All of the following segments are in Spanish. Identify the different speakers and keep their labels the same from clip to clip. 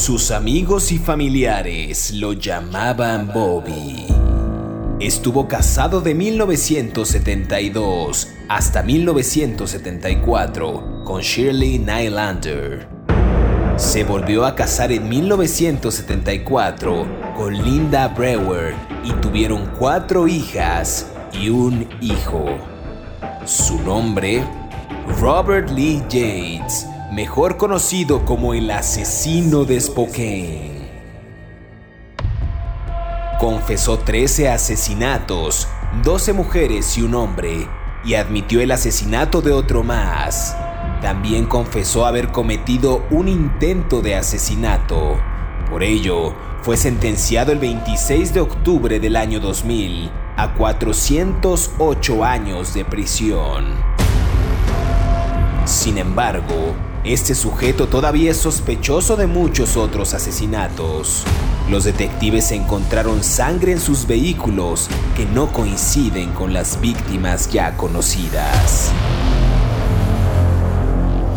Speaker 1: Sus amigos y familiares lo llamaban Bobby. Estuvo casado de 1972 hasta 1974 con Shirley Nylander. Se volvió a casar en 1974 con Linda Brewer y tuvieron cuatro hijas y un hijo. Su nombre, Robert Lee Yates, mejor conocido como el asesino de Spokane. Confesó 13 asesinatos, 12 mujeres y un hombre, y admitió el asesinato de otro más. También confesó haber cometido un intento de asesinato. Por ello, fue sentenciado el 26 de octubre del año 2000 a 408 años de prisión. Sin embargo, este sujeto todavía es sospechoso de muchos otros asesinatos. Los detectives encontraron sangre en sus vehículos que no coinciden con las víctimas ya conocidas.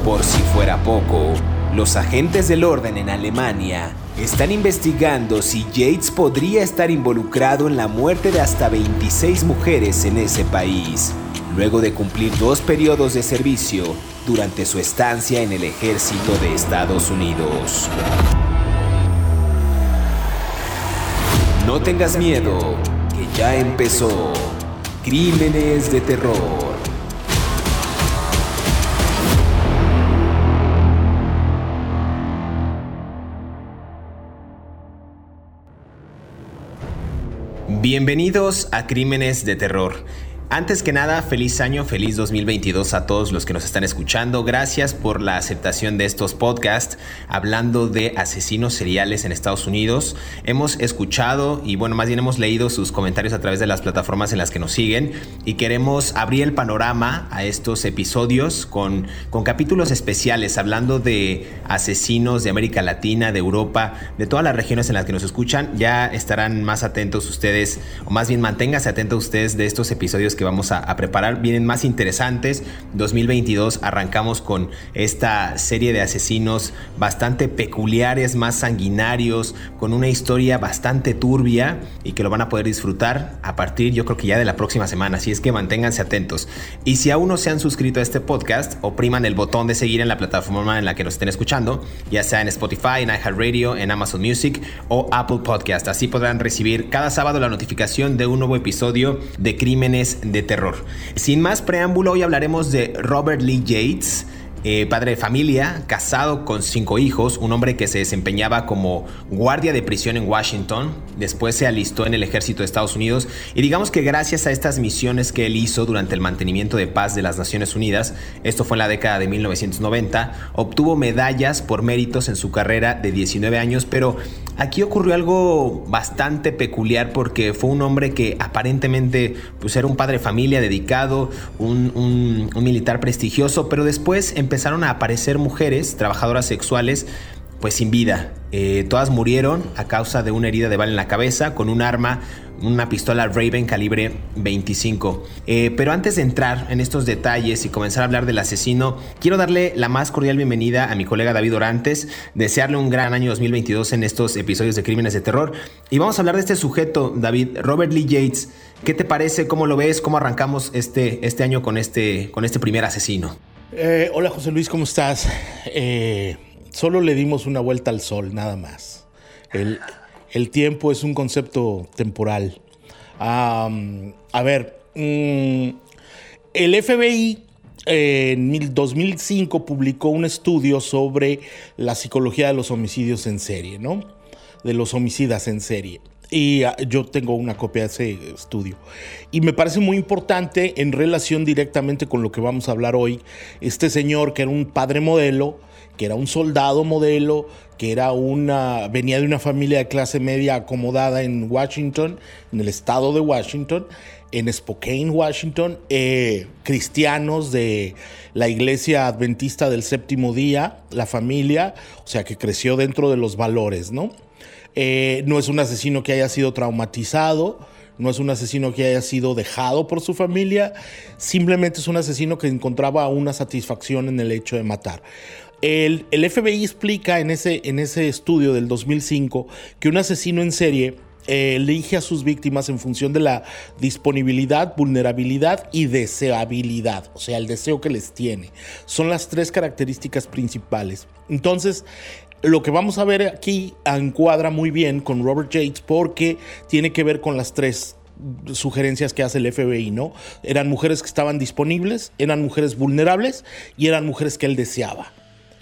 Speaker 1: Por si fuera poco, los agentes del orden en Alemania están investigando si Yates podría estar involucrado en la muerte de hasta 26 mujeres en ese país, luego de cumplir dos periodos de servicio durante su estancia en el ejército de Estados Unidos. No tengas miedo, que ya empezó. Crímenes de terror. Bienvenidos a Crímenes de Terror. Antes que nada, feliz año, feliz 2022 a todos los que nos están escuchando. Gracias por la aceptación de estos podcasts hablando de asesinos seriales en Estados Unidos. Hemos escuchado y bueno, más bien hemos leído sus comentarios a través de las plataformas en las que nos siguen y queremos abrir el panorama a estos episodios con, con capítulos especiales hablando de asesinos de América Latina, de Europa, de todas las regiones en las que nos escuchan. Ya estarán más atentos ustedes, o más bien manténganse atentos ustedes de estos episodios que vamos a, preparar vienen más interesantes. 2022 arrancamos con esta serie de asesinos bastante peculiares, más sanguinarios, con una historia bastante turbia y que lo van a poder disfrutar a partir yo creo que ya de la próxima semana. Así es que manténganse atentos. Y si aún no se han suscrito a este podcast, opriman el botón de seguir en la plataforma en la que nos estén escuchando, ya sea en Spotify, en iHeartRadio, en Amazon Music o Apple Podcast. Así podrán recibir cada sábado la notificación de un nuevo episodio de Crímenes de terror. Sin más preámbulo, hoy hablaremos de Robert Lee Yates, eh, padre de familia, casado con cinco hijos, un hombre que se desempeñaba como guardia de prisión en Washington, después se alistó en el ejército de Estados Unidos y digamos que gracias a estas misiones que él hizo durante el mantenimiento de paz de las Naciones Unidas, esto fue en la década de 1990, obtuvo medallas por méritos en su carrera de 19 años, pero aquí ocurrió algo bastante peculiar porque fue un hombre que aparentemente pues, era un padre de familia dedicado, un, un militar prestigioso, pero después empezaron a aparecer mujeres, trabajadoras sexuales, pues sin vida. Eh, todas murieron a causa de una herida de bala en la cabeza con un arma, una pistola Raven calibre 25. Eh, pero antes de entrar en estos detalles y comenzar a hablar del asesino, quiero darle la más cordial bienvenida a mi colega David Orantes, desearle un gran año 2022 en estos episodios de Crímenes de Terror. Y vamos a hablar de este sujeto, David, Robert Lee Yates. ¿Qué te parece? ¿Cómo lo ves? ¿Cómo arrancamos este, este año con este, con este primer asesino?
Speaker 2: Eh, hola José Luis, ¿cómo estás? Eh, solo le dimos una vuelta al sol, nada más. El, tiempo es un concepto temporal. A ver, mm, el FBI en 2005 publicó un estudio sobre la psicología de los homicidios en serie, ¿no? De los homicidas en serie. Y ah, yo tengo una copia de ese estudio. Y me parece muy importante en relación directamente con lo que vamos a hablar hoy. Este señor que era un padre modelo, que era un soldado modelo, que era una, venía de una familia de clase media acomodada en Washington, en el estado de Washington, en Spokane, Washington, eh, cristianos de la iglesia adventista del séptimo día, la familia, o sea que creció dentro de los valores, ¿no? Eh, no es un asesino que haya sido traumatizado, no es un asesino que haya sido dejado por su familia, simplemente es un asesino que encontraba una satisfacción en el hecho de matar. El, FBI explica en ese, en ese estudio del 2005 que un asesino en serie eh, elige a sus víctimas en función de la disponibilidad, vulnerabilidad y deseabilidad, o sea, el deseo que les tiene. Son las tres características principales. Entonces, lo que vamos a ver aquí encuadra muy bien con Robert Yates porque tiene que ver con las tres sugerencias que hace el FBI, ¿no? Eran mujeres que estaban disponibles, eran mujeres vulnerables y eran mujeres que él deseaba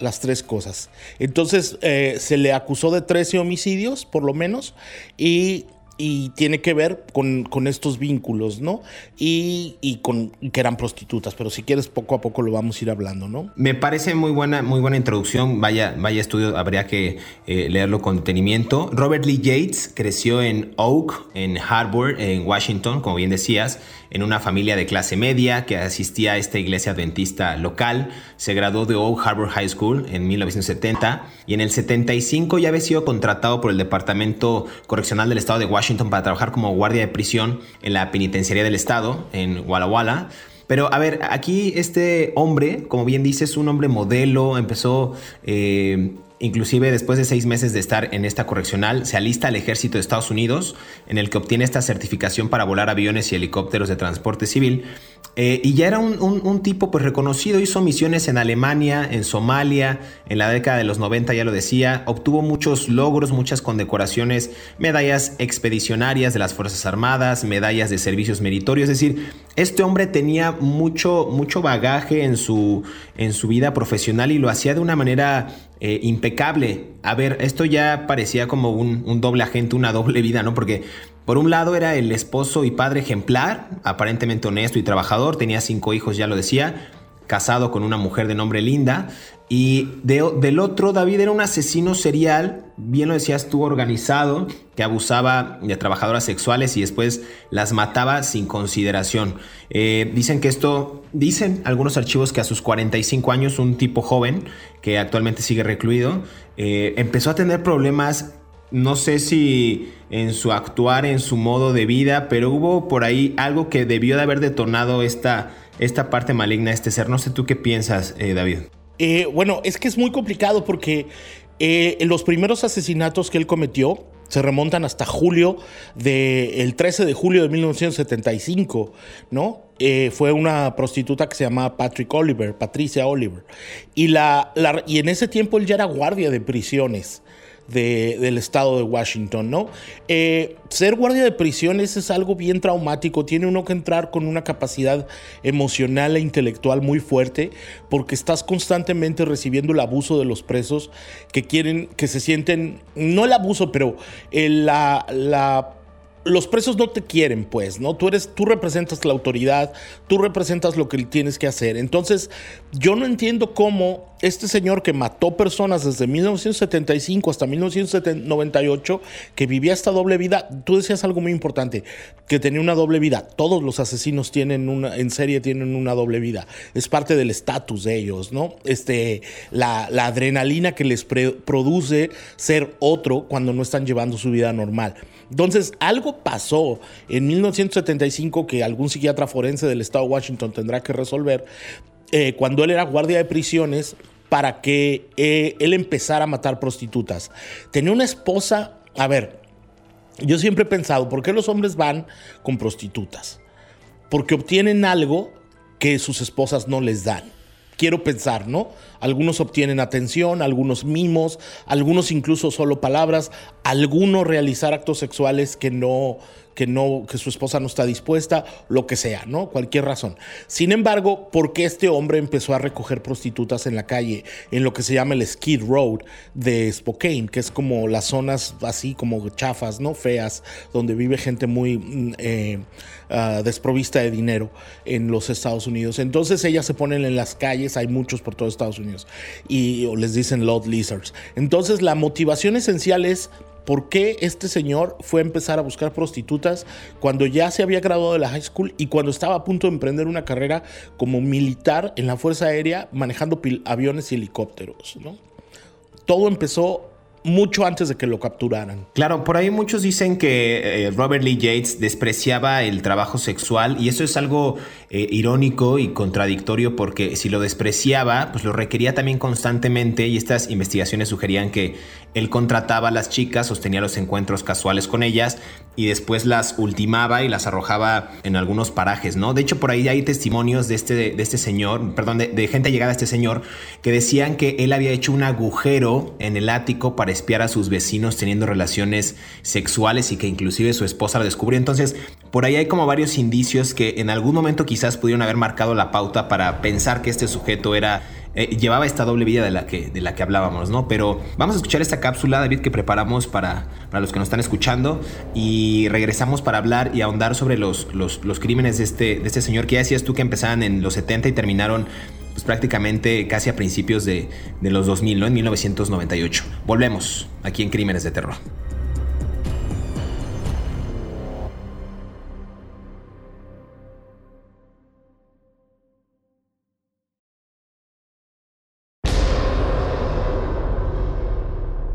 Speaker 2: las tres cosas. Entonces eh, se le acusó de 13 homicidios, por lo menos, y y tiene que ver con, estos vínculos, ¿no? Y, con que eran prostitutas, pero si quieres poco a poco lo vamos a ir hablando, ¿no?
Speaker 1: Me parece muy buena, muy buena introducción, vaya, vaya estudio, habría que eh, leerlo con detenimiento. Robert Lee Yates creció en Oak, en Harvard, en Washington, como bien decías, en una familia de clase media que asistía a esta iglesia adventista local. Se graduó de Oak Harbor High School en 1970 y en el 75 ya había sido contratado por el Departamento Correccional del Estado de Washington para trabajar como guardia de prisión en la penitenciaría del Estado en Walla Walla. Pero a ver, aquí este hombre, como bien dices, es un hombre modelo, empezó eh, Inclusive después de seis meses de estar en esta correccional, se alista al ejército de Estados Unidos, en el que obtiene esta certificación para volar aviones y helicópteros de transporte civil. Eh, y ya era un, tipo pues reconocido, hizo misiones en Alemania, en Somalia, en la década de los 90 ya lo decía, obtuvo muchos logros, muchas condecoraciones, medallas expedicionarias de las Fuerzas Armadas, medallas de servicios meritorios, es decir, este hombre tenía mucho, mucho bagaje en su, en su vida profesional y lo hacía de una manera eh, impecable. A ver, esto ya parecía como un, doble agente, una doble vida, ¿no? Porque por un lado era el esposo y padre ejemplar, aparentemente honesto y trabajador, tenía cinco hijos, ya lo decía, casado con una mujer de nombre Linda. Y del otro, David era un asesino serial, bien lo decías tú, organizado, que abusaba de trabajadoras sexuales y después las mataba sin consideración. Eh, dicen que esto, dicen algunos archivos que a sus 45 años un tipo joven, que actualmente sigue recluido, eh, empezó a tener problemas, no sé si en su actuar, en su modo de vida, pero hubo por ahí algo que debió de haber detonado esta, esta parte maligna este ser. No sé tú qué piensas, eh, David.
Speaker 2: Eh, bueno, es que es muy complicado porque eh, los primeros asesinatos que él cometió se remontan hasta julio de el 13 de julio de 1975, ¿no? Eh, fue una prostituta que se llamaba Patrick Oliver, Patricia Oliver. Y, la, y en ese tiempo él ya era guardia de prisiones del estado de Washington, ¿no? Eh, ser guardia de prisiones es algo bien traumático, tiene uno que entrar con una capacidad emocional e intelectual muy fuerte porque estás constantemente recibiendo el abuso de los presos que quieren, que se sienten, no el abuso, pero la, la los presos no te quieren, pues, ¿no? Tú eres, tú representas la autoridad, tú representas lo que tienes que hacer. Entonces, yo no entiendo cómo este señor que mató personas desde 1975 hasta 1998, que vivía esta doble vida, tú decías algo muy importante, que tenía una doble vida. Todos los asesinos tienen una, en serie tienen una doble vida. Es parte del estatus de ellos, ¿no? Este, la, adrenalina que les produce ser otro cuando no están llevando su vida normal. Entonces, algo pasó en 1975 que algún psiquiatra forense del estado de Washington tendrá que resolver eh, cuando él era guardia de prisiones para que eh, él empezara a matar prostitutas. Tenía una esposa, a ver, yo siempre he pensado, ¿por qué los hombres van con prostitutas? Porque obtienen algo que sus esposas no les dan quiero pensar, ¿no? Algunos obtienen atención, algunos mimos, algunos incluso solo palabras, algunos realizar actos sexuales que no que no, que su esposa no está dispuesta, lo que sea, ¿no? Cualquier razón. Sin embargo, ¿por qué este hombre empezó a recoger prostitutas en la calle, en lo que se llama el Skid Road de Spokane, que es como las zonas así como chafas, ¿no? Feas, donde vive gente muy mm, eh, ah, desprovista de dinero en los Estados Unidos. Entonces ellas se ponen en las calles, hay muchos por todo Estados Unidos, y les dicen Lord Lizards. Entonces la motivación esencial es ¿Por qué este señor fue a empezar a buscar prostitutas cuando ya se había graduado de la high school y cuando estaba a punto de emprender una carrera como militar en la Fuerza Aérea manejando aviones y helicópteros? ¿no? Todo empezó mucho antes de que lo capturaran.
Speaker 1: Claro, por ahí muchos dicen que eh, Robert Lee Yates despreciaba el trabajo sexual y eso es algo eh, irónico y contradictorio porque si lo despreciaba, pues lo requería también constantemente y estas investigaciones sugerían que él contrataba a las chicas, sostenía los encuentros casuales con ellas y después las ultimaba y las arrojaba en algunos parajes, ¿no? De hecho, por ahí hay testimonios de este, de este señor, perdón, de, de gente llegada a este señor que decían que él había hecho un agujero en el ático para espiar a sus vecinos teniendo relaciones sexuales y que inclusive su esposa lo descubrió. Entonces, por ahí hay como varios indicios que en algún momento quizás pudieron haber marcado la pauta para pensar que este sujeto era eh, llevaba esta doble vida de la, que, de la que hablábamos, ¿no? Pero vamos a escuchar esta cápsula, David, que preparamos para, para los que nos están escuchando y regresamos para hablar y ahondar sobre los, los, los crímenes de este, de este señor que ya decías tú que empezaban en los 70 y terminaron pues prácticamente casi a principios de, de los 2000, ¿no? En 1998. Volvemos aquí en Crímenes de Terror.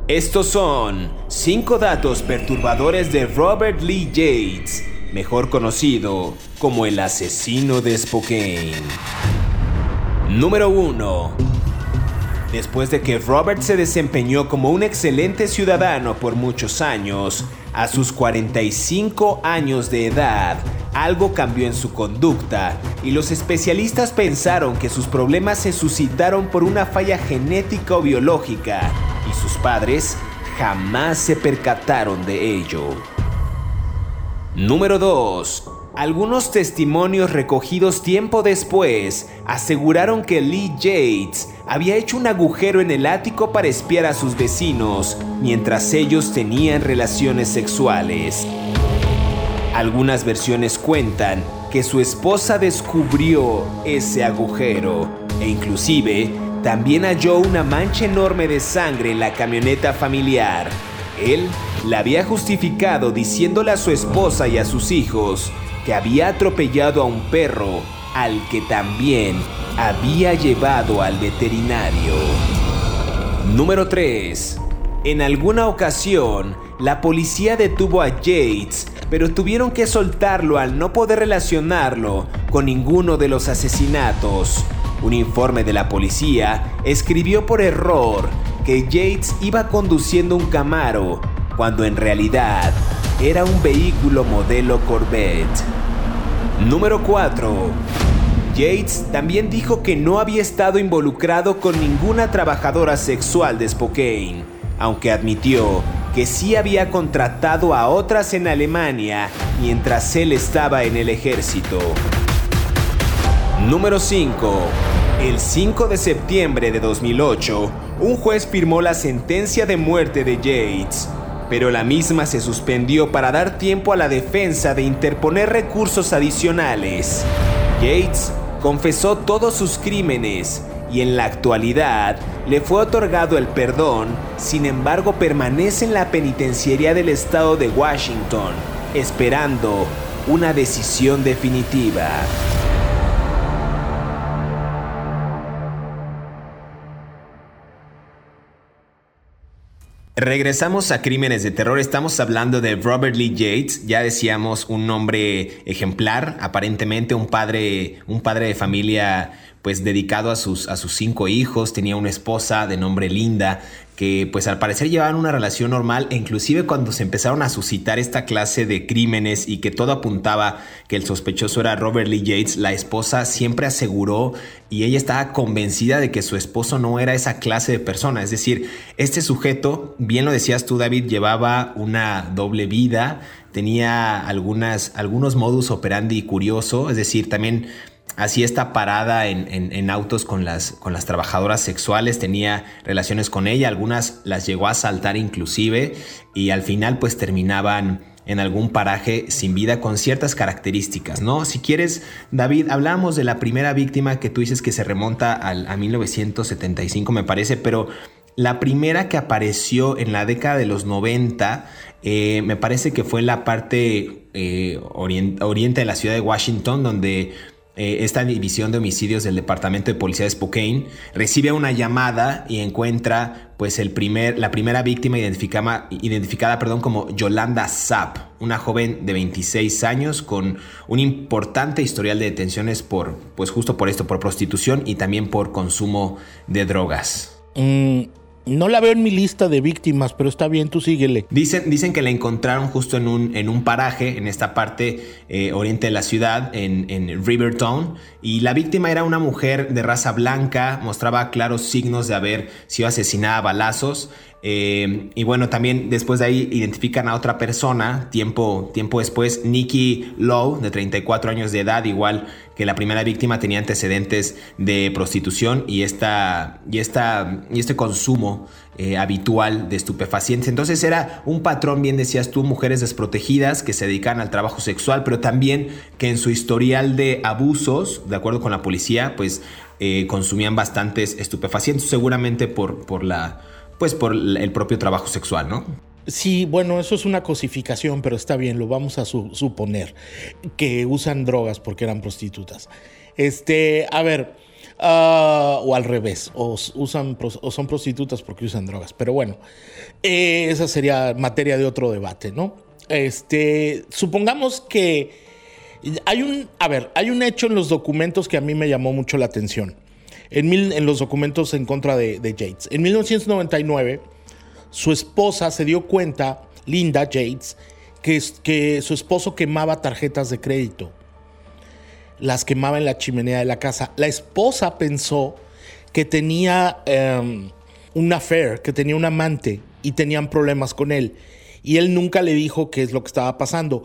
Speaker 1: Estos son 5 datos perturbadores de Robert Lee Yates, mejor conocido como el asesino de Spokane. Número 1. Después de que Robert se desempeñó como un excelente ciudadano por muchos años, a sus 45 años de edad, algo cambió en su conducta y los especialistas pensaron que sus problemas se suscitaron por una falla genética o biológica y sus padres jamás se percataron de ello. Número 2. Algunos testimonios recogidos tiempo después aseguraron que Lee Yates había hecho un agujero en el ático para espiar a sus vecinos mientras ellos tenían relaciones sexuales. Algunas versiones cuentan que su esposa descubrió ese agujero e inclusive también halló una mancha enorme de sangre en la camioneta familiar. Él la había justificado diciéndole a su esposa y a sus hijos que había atropellado a un perro al que también había llevado al veterinario. Número 3. En alguna ocasión, la policía detuvo a Yates, pero tuvieron que soltarlo al no poder relacionarlo con ninguno de los asesinatos. Un informe de la policía escribió por error que Yates iba conduciendo un Camaro, cuando en realidad era un vehículo modelo Corvette. Número 4. Yates también dijo que no había estado involucrado con ninguna trabajadora sexual de Spokane, aunque admitió que sí había contratado a otras en Alemania mientras él estaba en el ejército. Número 5. El 5 de septiembre de 2008, un juez firmó la sentencia de muerte de Yates, pero la misma se suspendió para dar tiempo a la defensa de interponer recursos adicionales. Yates confesó todos sus crímenes y en la actualidad le fue otorgado el perdón, sin embargo permanece en la penitenciaría del estado de Washington, esperando una decisión definitiva. Regresamos a Crímenes de Terror. Estamos hablando de Robert Lee Yates. Ya decíamos un nombre ejemplar, aparentemente un padre, un padre de familia pues dedicado a sus, a sus cinco hijos, tenía una esposa de nombre Linda, que pues al parecer llevaban una relación normal e inclusive cuando se empezaron a suscitar esta clase de crímenes y que todo apuntaba que el sospechoso era Robert Lee Yates, la esposa siempre aseguró y ella estaba convencida de que su esposo no era esa clase de persona, es decir, este sujeto, bien lo decías tú David, llevaba una doble vida, tenía algunas, algunos modus operandi curioso, es decir, también Así esta parada en, autos con las, con las trabajadoras sexuales, tenía relaciones con ella, algunas las llegó a asaltar inclusive y al final pues terminaban en algún paraje sin vida con ciertas características, ¿no? Si quieres, David, hablamos de la primera víctima que tú dices que se remonta al, a 1975 me parece, pero la primera que apareció en la década de los 90 eh, me parece que fue en la parte eh, oriente de la ciudad de Washington donde eh, esta división de homicidios del Departamento de Policía de Spokane, recibe una llamada y encuentra pues el primer, la primera víctima identificada, perdón, como Yolanda Zapp, una joven de 26 años con un importante historial de detenciones por, pues justo por esto, por prostitución y también por consumo de drogas.
Speaker 2: Mm, no la veo en mi lista de víctimas, pero está bien, tú síguele.
Speaker 1: Dicen, dicen que la encontraron justo en un, en un paraje, en esta parte eh, oriente de la ciudad, en, en Rivertown, y la víctima era una mujer de raza blanca, mostraba claros signos de haber sido asesinada a balazos. Eh, y bueno, también después de ahí identifican a otra persona, tiempo, tiempo después, Nikki Lowe, de 34 años de edad, igual que la primera víctima tenía antecedentes de prostitución y, esta, y, esta, y este consumo eh, habitual de estupefacientes. Entonces era un patrón, bien decías tú, mujeres desprotegidas que se dedican al trabajo sexual, pero también que en su historial de abusos, de acuerdo con la policía, pues eh, consumían bastantes estupefacientes, seguramente por, por la pues por el propio trabajo sexual, ¿no?
Speaker 2: Sí, bueno, eso es una cosificación, pero está bien, lo vamos a suponer, que usan drogas porque eran prostitutas. Este, a ver, ah, o al revés, o, usan, o son prostitutas porque usan drogas, pero bueno, eh, esa sería materia de otro debate, ¿no? Este, supongamos que hay un, a ver, hay un hecho en los documentos que a mí me llamó mucho la atención en, los documentos en contra de, de Yates. En 1999, su esposa se dio cuenta, Linda Yates, que, su esposo quemaba tarjetas de crédito. Las quemaba en la chimenea de la casa. La esposa pensó que tenía um, un affair, que tenía un amante y tenían problemas con él. Y él nunca le dijo qué es lo que estaba pasando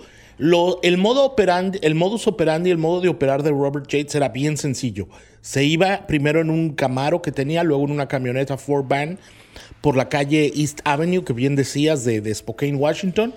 Speaker 2: el, modo operandi, el modus operandi, el modo de operar de Robert Yates era bien sencillo. Se iba primero en un Camaro que tenía, luego en una camioneta Ford Van por la calle East Avenue, que bien decías, de, de Spokane, Washington.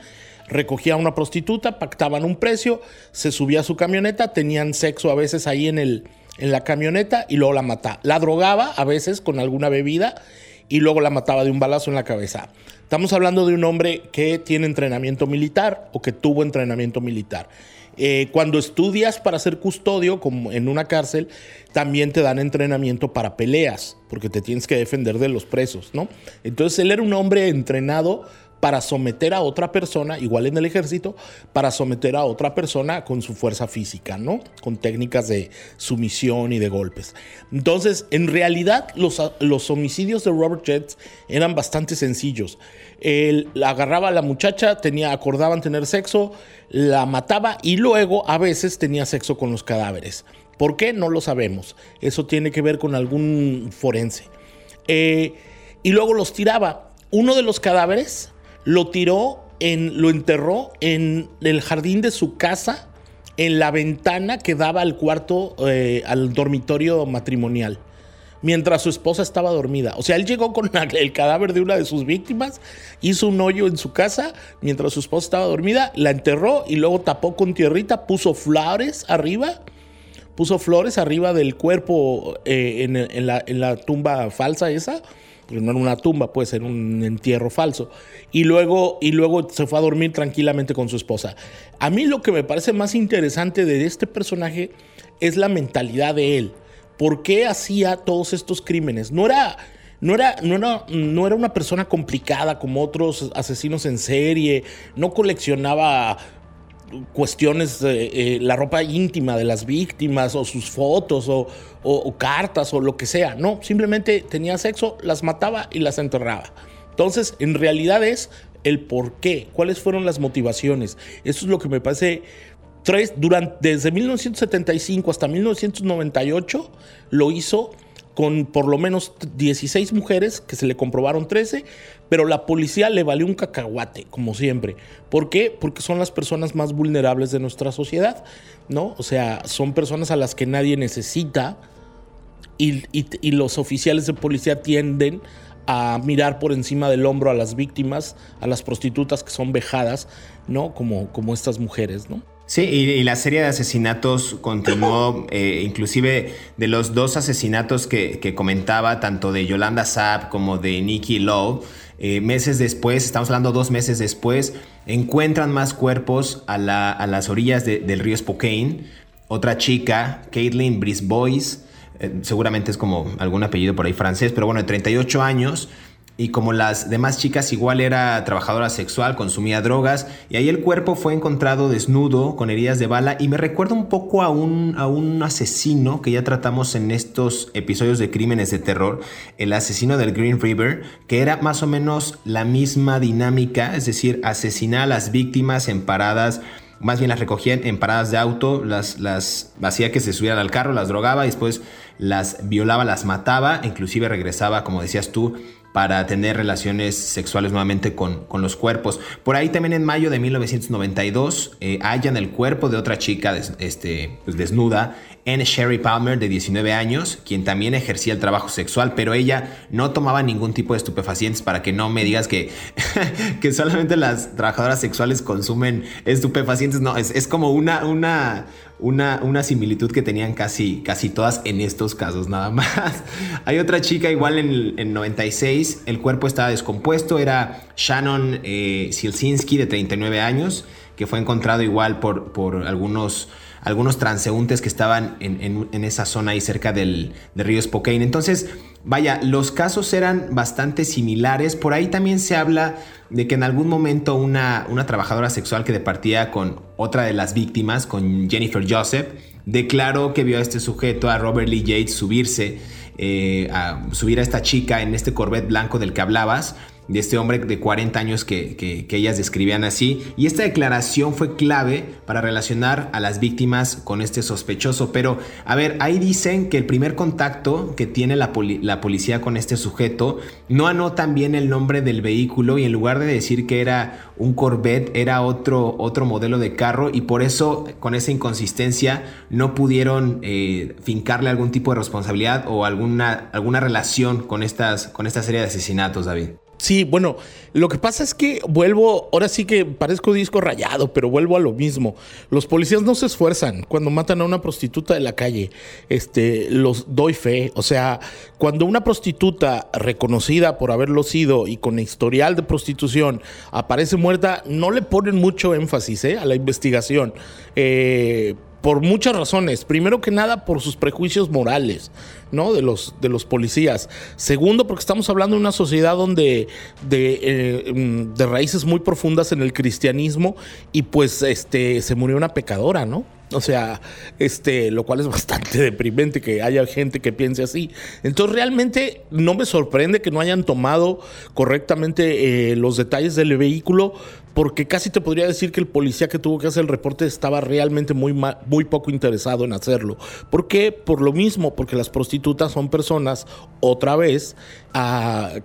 Speaker 2: Recogía a una prostituta, pactaban un precio, se subía a su camioneta, tenían sexo a veces ahí en, el, en la camioneta y luego la mataba. La drogaba a veces con alguna bebida y luego la mataba de un balazo en la cabeza. Estamos hablando de un hombre que tiene entrenamiento militar o que tuvo entrenamiento militar. Eh, cuando estudias para ser custodio, como en una cárcel, también te dan entrenamiento para peleas, porque te tienes que defender de los presos, ¿no? Entonces él era un hombre entrenado para someter a otra persona, igual en el ejército, para someter a otra persona con su fuerza física, ¿no? Con técnicas de sumisión y de golpes. Entonces, en realidad, los, los homicidios de Robert Jets eran bastante sencillos. Él agarraba a la muchacha, tenía, acordaban tener sexo, la mataba y luego a veces tenía sexo con los cadáveres. ¿Por qué? No lo sabemos. Eso tiene que ver con algún forense. Eh, y luego los tiraba. Uno de los cadáveres lo tiró, en, lo enterró en el jardín de su casa, en la ventana que daba al cuarto, eh, al dormitorio matrimonial, mientras su esposa estaba dormida. O sea, él llegó con el cadáver de una de sus víctimas, hizo un hoyo en su casa mientras su esposa estaba dormida, la enterró y luego tapó con tierrita, puso flores arriba puso flores arriba del cuerpo eh, en, la, en, la, tumba falsa esa no en una tumba, puede ser un entierro falso. Y luego, y luego se fue a dormir tranquilamente con su esposa. A mí lo que me parece más interesante de este personaje es la mentalidad de él. ¿Por qué hacía todos estos crímenes? No era, no era, no era, no era una persona complicada como otros asesinos en serie, no coleccionaba cuestiones, de eh, la ropa íntima de las víctimas o sus fotos o, cartas o lo que sea. No, simplemente tenía sexo, las mataba y las enterraba. Entonces, en realidad es el por qué, cuáles fueron las motivaciones. Eso es lo que me parece tres, durante, desde 1975 hasta 1998 lo hizo con por lo menos 16 mujeres, que se le comprobaron 13, pero la policía le valió un cacahuate, como siempre. ¿Por qué? Porque son las personas más vulnerables de nuestra sociedad, ¿no? O sea, son personas a las que nadie necesita y, los oficiales de policía tienden a mirar por encima del hombro a las víctimas, a las prostitutas que son vejadas, ¿no? Como, como estas mujeres, ¿no?
Speaker 1: Sí, y, la serie de asesinatos continuó, eh, inclusive de los dos asesinatos que, comentaba, tanto de Yolanda Saab como de Nikki Lowe, eh, meses después, estamos hablando dos meses después, encuentran más cuerpos a, las orillas del río Spokane. otra chica, Caitlin Brisbois, eh, seguramente es como algún apellido por ahí francés, pero bueno, de 38 años, y como las demás chicas igual era trabajadora sexual, consumía drogas y ahí el cuerpo fue encontrado desnudo con heridas de bala y me recuerda un poco a un, a un asesino que ya tratamos en estos episodios de crímenes de terror, el asesino del Green River, que era más o menos la misma dinámica, es decir, asesinar a las víctimas en paradas más bien las recogía en paradas de auto, las, las hacía que se subieran al carro, las drogaba y después las violaba, las mataba, inclusive regresaba, como decías tú, para tener relaciones sexuales nuevamente con, con, los cuerpos. Por ahí también en mayo de 1992 eh, hallan el cuerpo de otra chica este, pues desnuda, en Sherry Palmer de 19 años, quien también ejercía el trabajo sexual, pero ella no tomaba ningún tipo de estupefacientes para que no me digas que, que solamente las trabajadoras sexuales consumen estupefacientes. No, es, es como una, una, una, una similitud que tenían casi, casi todas en estos casos, nada más. Hay otra chica igual en, en 96, el cuerpo estaba descompuesto, era Shannon eh, Silsinski de 39 años, que fue encontrado igual por, por algunos algunos transeúntes que estaban en, esa zona ahí cerca del, río Spokane. Entonces, vaya, los casos eran bastante similares. Por ahí también se habla de que en algún momento una, una trabajadora sexual que departía con otra de las víctimas, con Jennifer Joseph, declaró que vio a este sujeto, a Robert Lee Yates, subirse, eh, a subir a esta chica en este Corvette blanco del que hablabas de este hombre de 40 años que, ellas describían así. Y esta declaración fue clave para relacionar a las víctimas con este sospechoso. Pero, a ver, ahí dicen que el primer contacto que tiene la, la policía con este sujeto no anotan bien el nombre del vehículo y en lugar de decir que era un Corvette, era otro, otro modelo de carro y por eso, con esa inconsistencia, no pudieron eh, fincarle algún tipo de responsabilidad o alguna, alguna relación con, estas, con esta serie de asesinatos, David.
Speaker 2: Sí, bueno, lo que pasa es que vuelvo, ahora sí que parezco disco rayado, pero vuelvo a lo mismo. Los policías no se esfuerzan cuando matan a una prostituta de la calle. Este, los doy fe. O sea, cuando una prostituta reconocida por haberlo sido y con historial de prostitución aparece muerta, no le ponen mucho énfasis ¿eh? a la investigación. Eh, por muchas razones. Primero que nada, por sus prejuicios morales, ¿no? De los, de los policías. Segundo, porque estamos hablando de una sociedad donde de, eh, mm, de raíces muy profundas en el cristianismo y pues este, se murió una pecadora, ¿no? O sea, este, lo cual es bastante deprimente que haya gente que piense así. Entonces, realmente no me sorprende que no hayan tomado correctamente eh, los detalles del vehículo, porque casi te podría decir que el policía que tuvo que hacer el reporte estaba realmente muy, muy poco interesado en hacerlo. ¿Por qué? Por lo mismo, porque las prostitutas son personas, otra vez,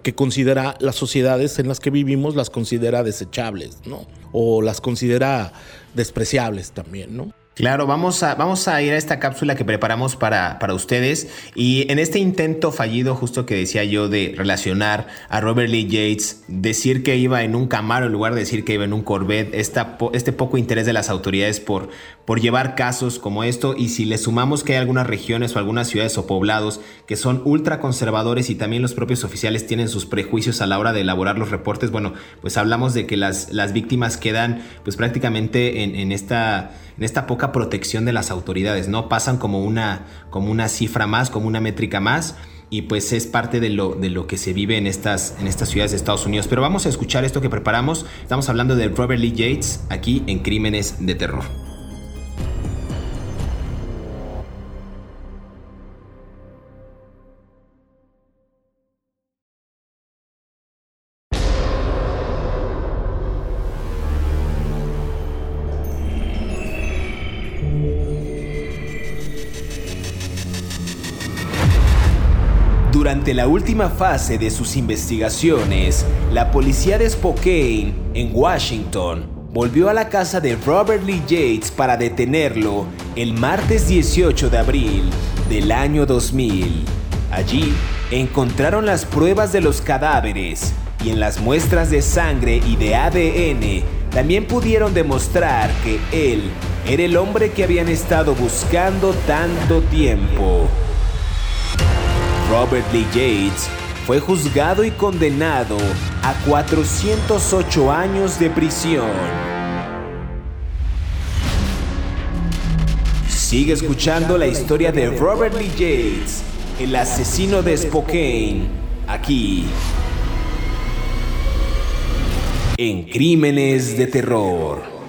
Speaker 2: que considera las sociedades en las que vivimos, las considera desechables, ¿no? O las considera despreciables también, ¿no?
Speaker 1: Claro, vamos a, vamos a ir a esta cápsula que preparamos para, para, ustedes. Y en este intento fallido, justo que decía yo, de relacionar a Robert Lee Yates, decir que iba en un Camaro en lugar de decir que iba en un Corvette, esta, este poco interés de las autoridades por, por llevar casos como esto. Y si le sumamos que hay algunas regiones o algunas ciudades o poblados que son ultra conservadores y también los propios oficiales tienen sus prejuicios a la hora de elaborar los reportes, bueno, pues hablamos de que las, las víctimas quedan pues prácticamente en, en esta en esta poca protección de las autoridades, ¿no? Pasan como una, como una cifra más, como una métrica más y pues es parte de lo, de lo que se vive en estas, en estas ciudades de Estados Unidos. Pero vamos a escuchar esto que preparamos. Estamos hablando de Robert Lee Yates aquí en Crímenes de Terror. La última fase de sus investigaciones, la policía de Spokane, en Washington, volvió a la casa de Robert Lee Yates para detenerlo el martes 18 de abril del año 2000. Allí encontraron las pruebas de los cadáveres y en las muestras de sangre y de ADN también pudieron demostrar que él era el hombre que habían estado buscando tanto tiempo. Robert Lee Yates fue juzgado y condenado a 408 años de prisión. Sigue escuchando la historia de Robert Lee Yates, el asesino de Spokane, aquí en Crímenes de Terror.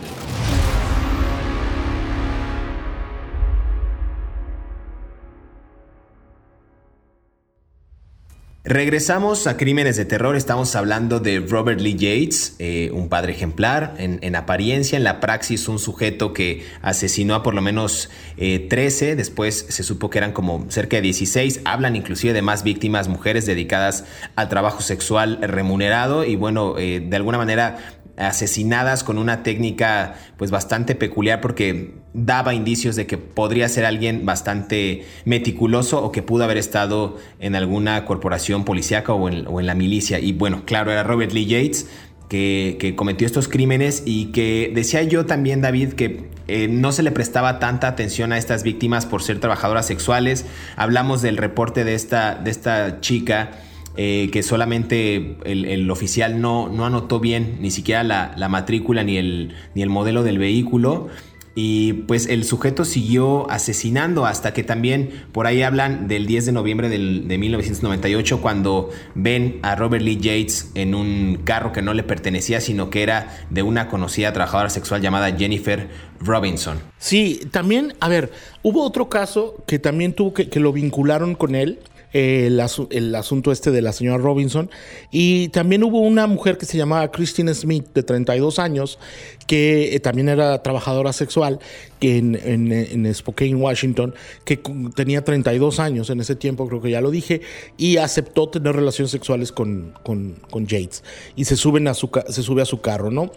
Speaker 1: Regresamos a Crímenes de Terror, estamos hablando de Robert Lee Yates, eh, un padre ejemplar, en, apariencia, en la praxis un sujeto que asesinó a por lo menos 13, eh, después se supo que eran como cerca de 16, hablan inclusive de más víctimas, mujeres dedicadas al trabajo sexual remunerado. Y bueno, eh, de alguna manera asesinadas con una técnica pues bastante peculiar porque daba indicios de que podría ser alguien bastante meticuloso o que pudo haber estado en alguna corporación policíaca o en, la milicia. Y bueno, claro, era Robert Lee Yates que, cometió estos crímenes y que decía yo también, David, que eh, no se le prestaba tanta atención a estas víctimas por ser trabajadoras sexuales. Hablamos del reporte de esta, de esta chica eh, que solamente el, oficial no, no, anotó bien ni siquiera la, matrícula ni el, ni el modelo del vehículo. Y pues el sujeto siguió asesinando hasta que también por ahí hablan del 10 de noviembre de 1998 cuando ven a Robert Lee Yates en un carro que no le pertenecía sino que era de una conocida trabajadora sexual llamada Jennifer Robinson.
Speaker 2: Sí, también, a ver, hubo otro caso que también tuvo que, que lo vincularon con él el, asunto este de la señora Robinson. Y también hubo una mujer que se llamaba Christine Smith, de 32 años, que eh, también era trabajadora sexual en, Spokane, Washington, que tenía 32 años en ese tiempo, creo que ya lo dije, y aceptó tener relaciones sexuales con, con, con Yates. Y se, suben a su, se sube a su carro, ¿no?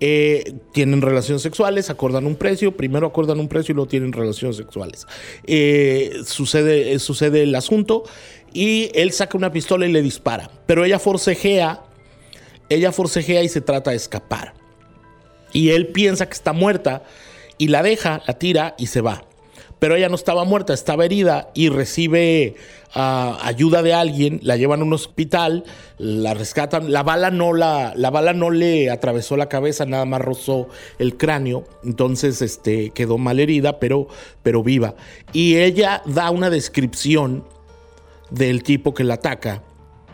Speaker 2: Eh, tienen relaciones sexuales, acordan un precio, primero acordan un precio y luego tienen relaciones sexuales. Eh, sucede, eh, sucede el asunto y él saca una pistola y le dispara, pero ella forcejea, ella forcejea y se trata de escapar. Y él piensa que está muerta y la deja, la tira y se va pero ella no estaba muerta, estaba herida y recibe ah, ayuda de alguien, la llevan a un hospital, la rescatan, la bala no la, la bala no le atravesó la cabeza, nada más rozó el cráneo, entonces este, quedó mal herida, pero, pero viva. Y ella da una descripción del tipo que la ataca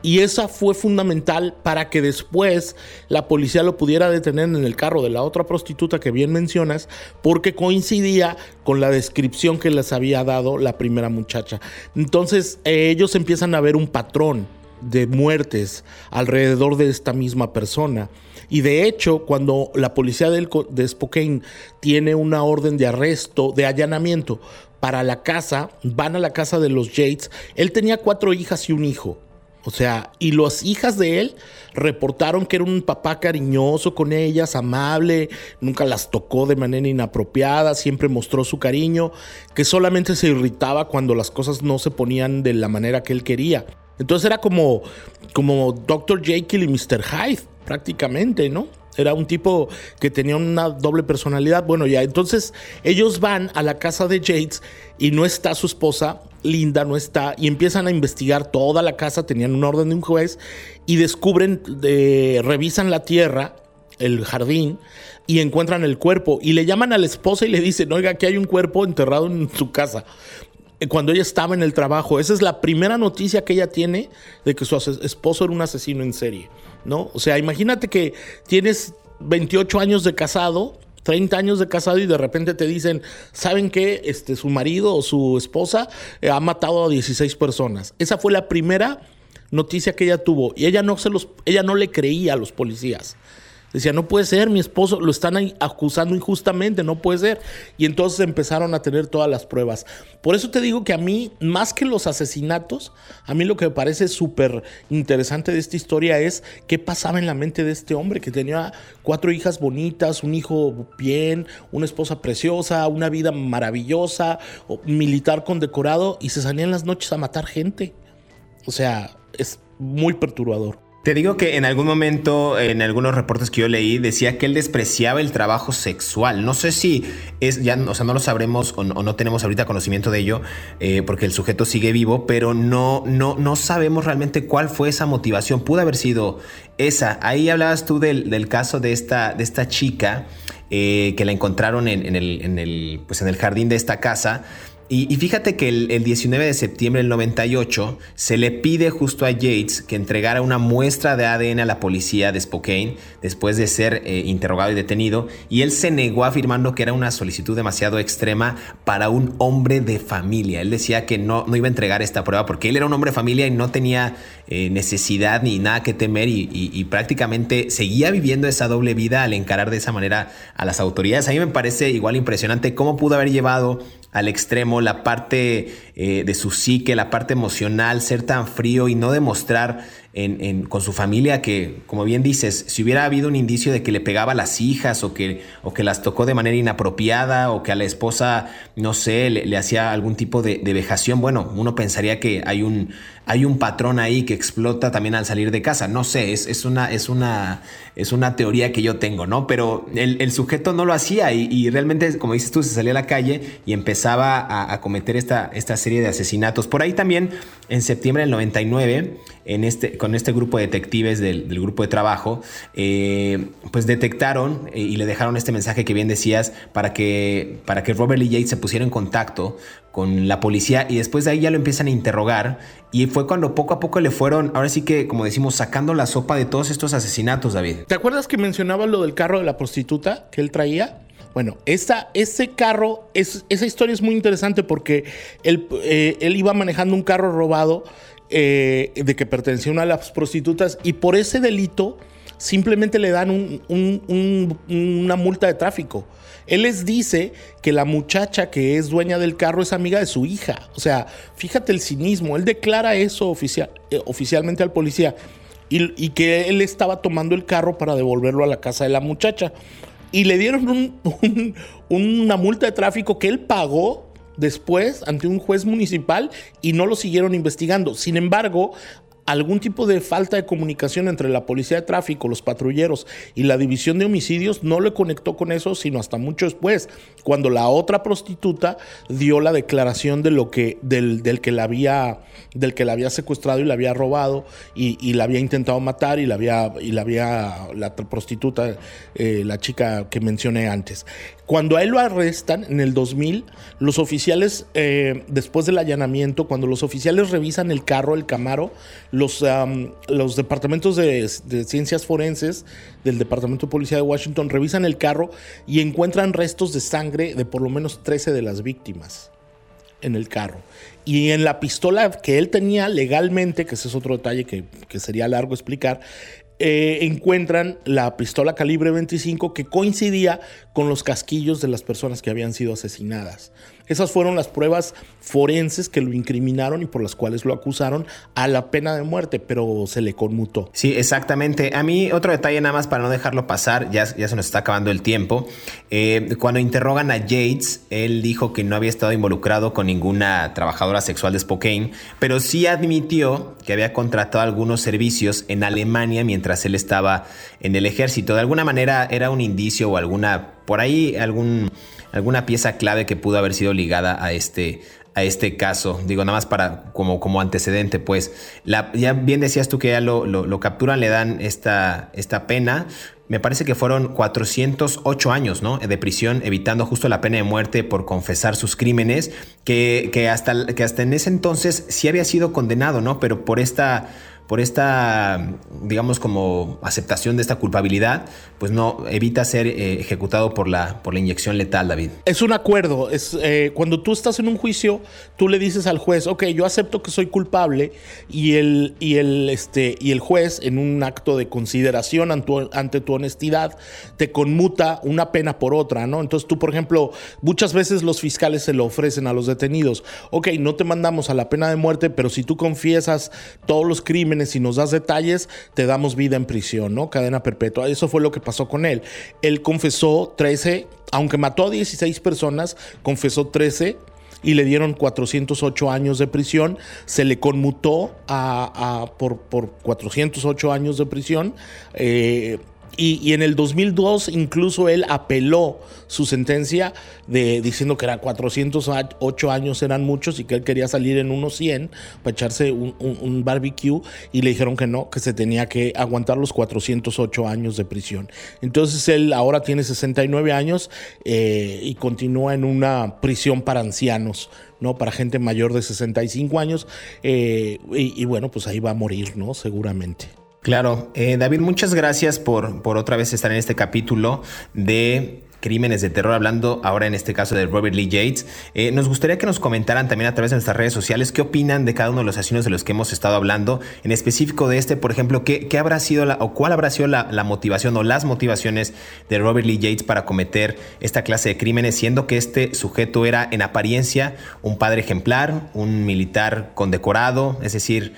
Speaker 2: y esa fue fundamental para que después la policía lo pudiera detener en el carro de la otra prostituta que bien mencionas, porque coincidía con la descripción que les había dado la primera muchacha. Entonces eh, ellos empiezan a ver un patrón de muertes alrededor de esta misma persona. Y de hecho, cuando la policía de Spokane tiene una orden de arresto, de allanamiento para la casa, van a la casa de los Yates. Él tenía cuatro hijas y un hijo. O sea, y las hijas de él reportaron que era un papá cariñoso con ellas, amable, nunca las tocó de manera inapropiada, siempre mostró su cariño, que solamente se irritaba cuando las cosas no se ponían de la manera que él quería. Entonces era como, como Dr. Jekyll y Mr. Hyde, prácticamente, ¿no? Era un tipo que tenía una doble personalidad. Bueno, ya entonces ellos van a la casa de Yates y no está su esposa, Linda no está, y empiezan a investigar toda la casa, tenían un orden de un juez, y descubren, revisan la tierra, el jardín, y encuentran el cuerpo, y le llaman a la esposa y le dicen, oiga, aquí hay un cuerpo enterrado en su casa eh, cuando ella estaba en el trabajo. Esa es la primera noticia que ella tiene de que su esposo era un asesino en serie, ¿no? O sea, imagínate que tienes 28 años de casado 30 años de casado y de repente te dicen, ¿saben qué? Este, su marido o su esposa eh, ha matado a 16 personas. Esa fue la primera noticia que ella tuvo y ella no, se los, ella no le creía a los policías. Decía, no puede ser, mi esposo lo están acusando injustamente, no puede ser. Y entonces empezaron a tener todas las pruebas. Por eso te digo que a mí, más que los asesinatos, a mí lo que me parece súper interesante de esta historia es qué pasaba en la mente de este hombre que tenía cuatro hijas bonitas, un hijo bien, una esposa preciosa, una vida maravillosa, militar condecorado y se salían las noches a matar gente. O sea, es muy perturbador.
Speaker 1: Te digo que en algún momento, en algunos reportes que yo leí, decía que él despreciaba el trabajo sexual. No sé si es, ya, o sea, no lo sabremos o no, tenemos ahorita conocimiento de ello, eh, porque el sujeto sigue vivo, pero no, no, no sabemos realmente cuál fue esa motivación. Pudo haber sido esa. Ahí hablabas tú del, caso de esta, de esta chica eh, que la encontraron en, el, en, el, pues en el jardín de esta casa. Y, fíjate que el, 19 de septiembre del 98 se le pide justo a Yates que entregara una muestra de ADN a la policía de Spokane después de ser eh, interrogado y detenido y él se negó afirmando que era una solicitud demasiado extrema para un hombre de familia. Él decía que no, no iba a entregar esta prueba porque él era un hombre de familia y no tenía eh, necesidad ni nada que temer y, y prácticamente seguía viviendo esa doble vida al encarar de esa manera a las autoridades. A mí me parece igual impresionante cómo pudo haber llevado al extremo, la parte eh, de su psique, la parte emocional, ser tan frío y no demostrar con su familia que, como bien dices, si hubiera habido un indicio de que le pegaba a las hijas o que, o que las tocó de manera inapropiada o que a la esposa, no sé, le, hacía algún tipo de, vejación, bueno, uno pensaría que hay un, hay un patrón ahí que explota también al salir de casa. No sé, es, es una, es, una, es una teoría que yo tengo, ¿no? Pero el, sujeto no lo hacía y, realmente, como dices tú, se salía a la calle y empezaba a, cometer esta, esta serie de asesinatos. Por ahí también, en septiembre del 99, en este, con este grupo de detectives del, grupo de trabajo, eh, pues detectaron eh, y le dejaron este mensaje que bien decías para que, para que Robert Lee Yates se pusiera en contacto con la policía y después de ahí ya lo empiezan a interrogar y fue cuando poco a poco le fueron, ahora sí que como decimos, sacando la sopa de todos estos asesinatos, David.
Speaker 2: ¿Te acuerdas que mencionaba lo del carro de la prostituta que él traía? Bueno, esta, ese carro, es, esa historia es muy interesante porque él, eh, él iba manejando un carro robado eh, de que pertenecía a una de las prostitutas y por ese delito simplemente le dan una multa de tráfico. Él les dice que la muchacha que es dueña del carro es amiga de su hija. O sea, fíjate el cinismo. Él declara eso oficial, eh, oficialmente al policía y, que él estaba tomando el carro para devolverlo a la casa de la muchacha. Y le dieron una multa de tráfico que él pagó después ante un juez municipal y no lo siguieron investigando. Sin embargo, algún tipo de falta de comunicación entre la policía de tráfico, los patrulleros y la división de homicidios no le conectó con eso, sino hasta mucho después, cuando la otra prostituta dio la declaración de lo que, del, del que la había, del que la había secuestrado y la había robado y, la había intentado matar y la había, y la había, la prostituta, eh, la chica que mencioné antes. Cuando a él lo arrestan en el 2000, los oficiales, eh, después del allanamiento, cuando los oficiales revisan el carro, el Camaro, los, los departamentos de, ciencias forenses del Departamento de Policía de Washington revisan el carro y encuentran restos de sangre de por lo menos 13 de las víctimas en el carro. Y en la pistola que él tenía legalmente, que ese es otro detalle que, que sería largo explicar, eh, encuentran la pistola calibre 25 que coincidía con los casquillos de las personas que habían sido asesinadas. Esas fueron las pruebas forenses que lo incriminaron y por las cuales lo acusaron a la pena de muerte, pero se le conmutó.
Speaker 1: Sí, exactamente. A mí otro detalle nada más para no dejarlo pasar, ya, ya se nos está acabando el tiempo. Eh, cuando interrogan a Yates, él dijo que no había estado involucrado con ninguna trabajadora sexual de Spokane, pero sí admitió que había contratado algunos servicios en Alemania mientras él estaba en el ejército. De alguna manera era un indicio o alguna, por ahí algún alguna pieza clave que pudo haber sido ligada a este, a este caso. Digo, nada más para como, como antecedente, pues. La, ya bien decías tú que ya lo, lo, capturan, le dan esta, esta pena. Me parece que fueron 408 años ¿no? de prisión, evitando justo la pena de muerte por confesar sus crímenes, que, que, hasta, que hasta en ese entonces sí había sido condenado, ¿no? Pero por esta por esta, digamos, como aceptación de esta culpabilidad, pues no evita ser eh, ejecutado por la, por la inyección letal, David.
Speaker 2: Es un acuerdo. Es, eh, cuando tú estás en un juicio, tú le dices al juez, ok, yo acepto que soy culpable, y el, y el, este, y el juez, en un acto de consideración ante tu, honestidad, te conmuta una pena por otra, ¿no? Entonces tú, por ejemplo, muchas veces los fiscales se lo ofrecen a los detenidos, ok, no te mandamos a la pena de muerte, pero si tú confiesas todos los crímenes, si nos das detalles, te damos vida en prisión, ¿no? Cadena perpetua. Eso fue lo que pasó con él. Él confesó 13, aunque mató a 16 personas, confesó 13 y le dieron 408 años de prisión. Se le conmutó a, por, por, 408 años de prisión. Eh, y, en el 2002 incluso él apeló su sentencia de, diciendo que era 408 años eran muchos y que él quería salir en unos 100 para echarse un, barbecue y le dijeron que no, que se tenía que aguantar los 408 años de prisión. Entonces él ahora tiene 69 años eh, y continúa en una prisión para ancianos. ¿no? Para gente mayor de 65 años. Eh, y, y, bueno, pues ahí va a morir, ¿no? Seguramente.
Speaker 1: Claro. Eh, David, muchas gracias por, por otra vez estar en este capítulo de crímenes de terror, hablando ahora en este caso de Robert Lee Yates. Eh, nos gustaría que nos comentaran también a través de nuestras redes sociales qué opinan de cada uno de los asesinos de los que hemos estado hablando, en específico de este, por ejemplo, qué, qué habrá sido la, o cuál habrá sido la, la, motivación o las motivaciones de Robert Lee Yates para cometer esta clase de crímenes, siendo que este sujeto era en apariencia un padre ejemplar, un militar condecorado, es decir,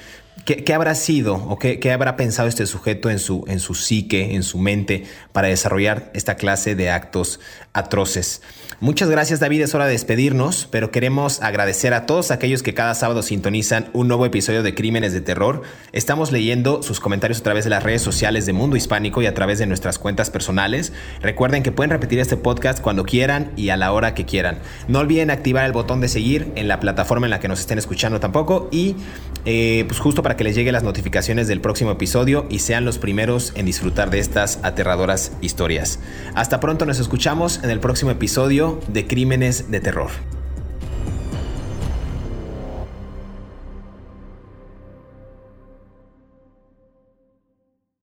Speaker 1: ¿Qué, habrá sido o qué, habrá pensado este sujeto en su, en su psique, en su mente, para desarrollar esta clase de actos atroces? Muchas gracias David, es hora de despedirnos, pero queremos agradecer a todos aquellos que cada sábado sintonizan un nuevo episodio de Crímenes de Terror. Estamos leyendo sus comentarios a través de las redes sociales de Mundo Hispánico y a través de nuestras cuentas personales. Recuerden que pueden repetir este podcast cuando quieran y a la hora que quieran. No olviden activar el botón de seguir en la plataforma en la que nos estén escuchando tampoco y eh, pues justo para que les lleguen las notificaciones del próximo episodio y sean los primeros en disfrutar de estas aterradoras historias. Hasta pronto nos escuchamos en el próximo episodio de Crímenes de Terror.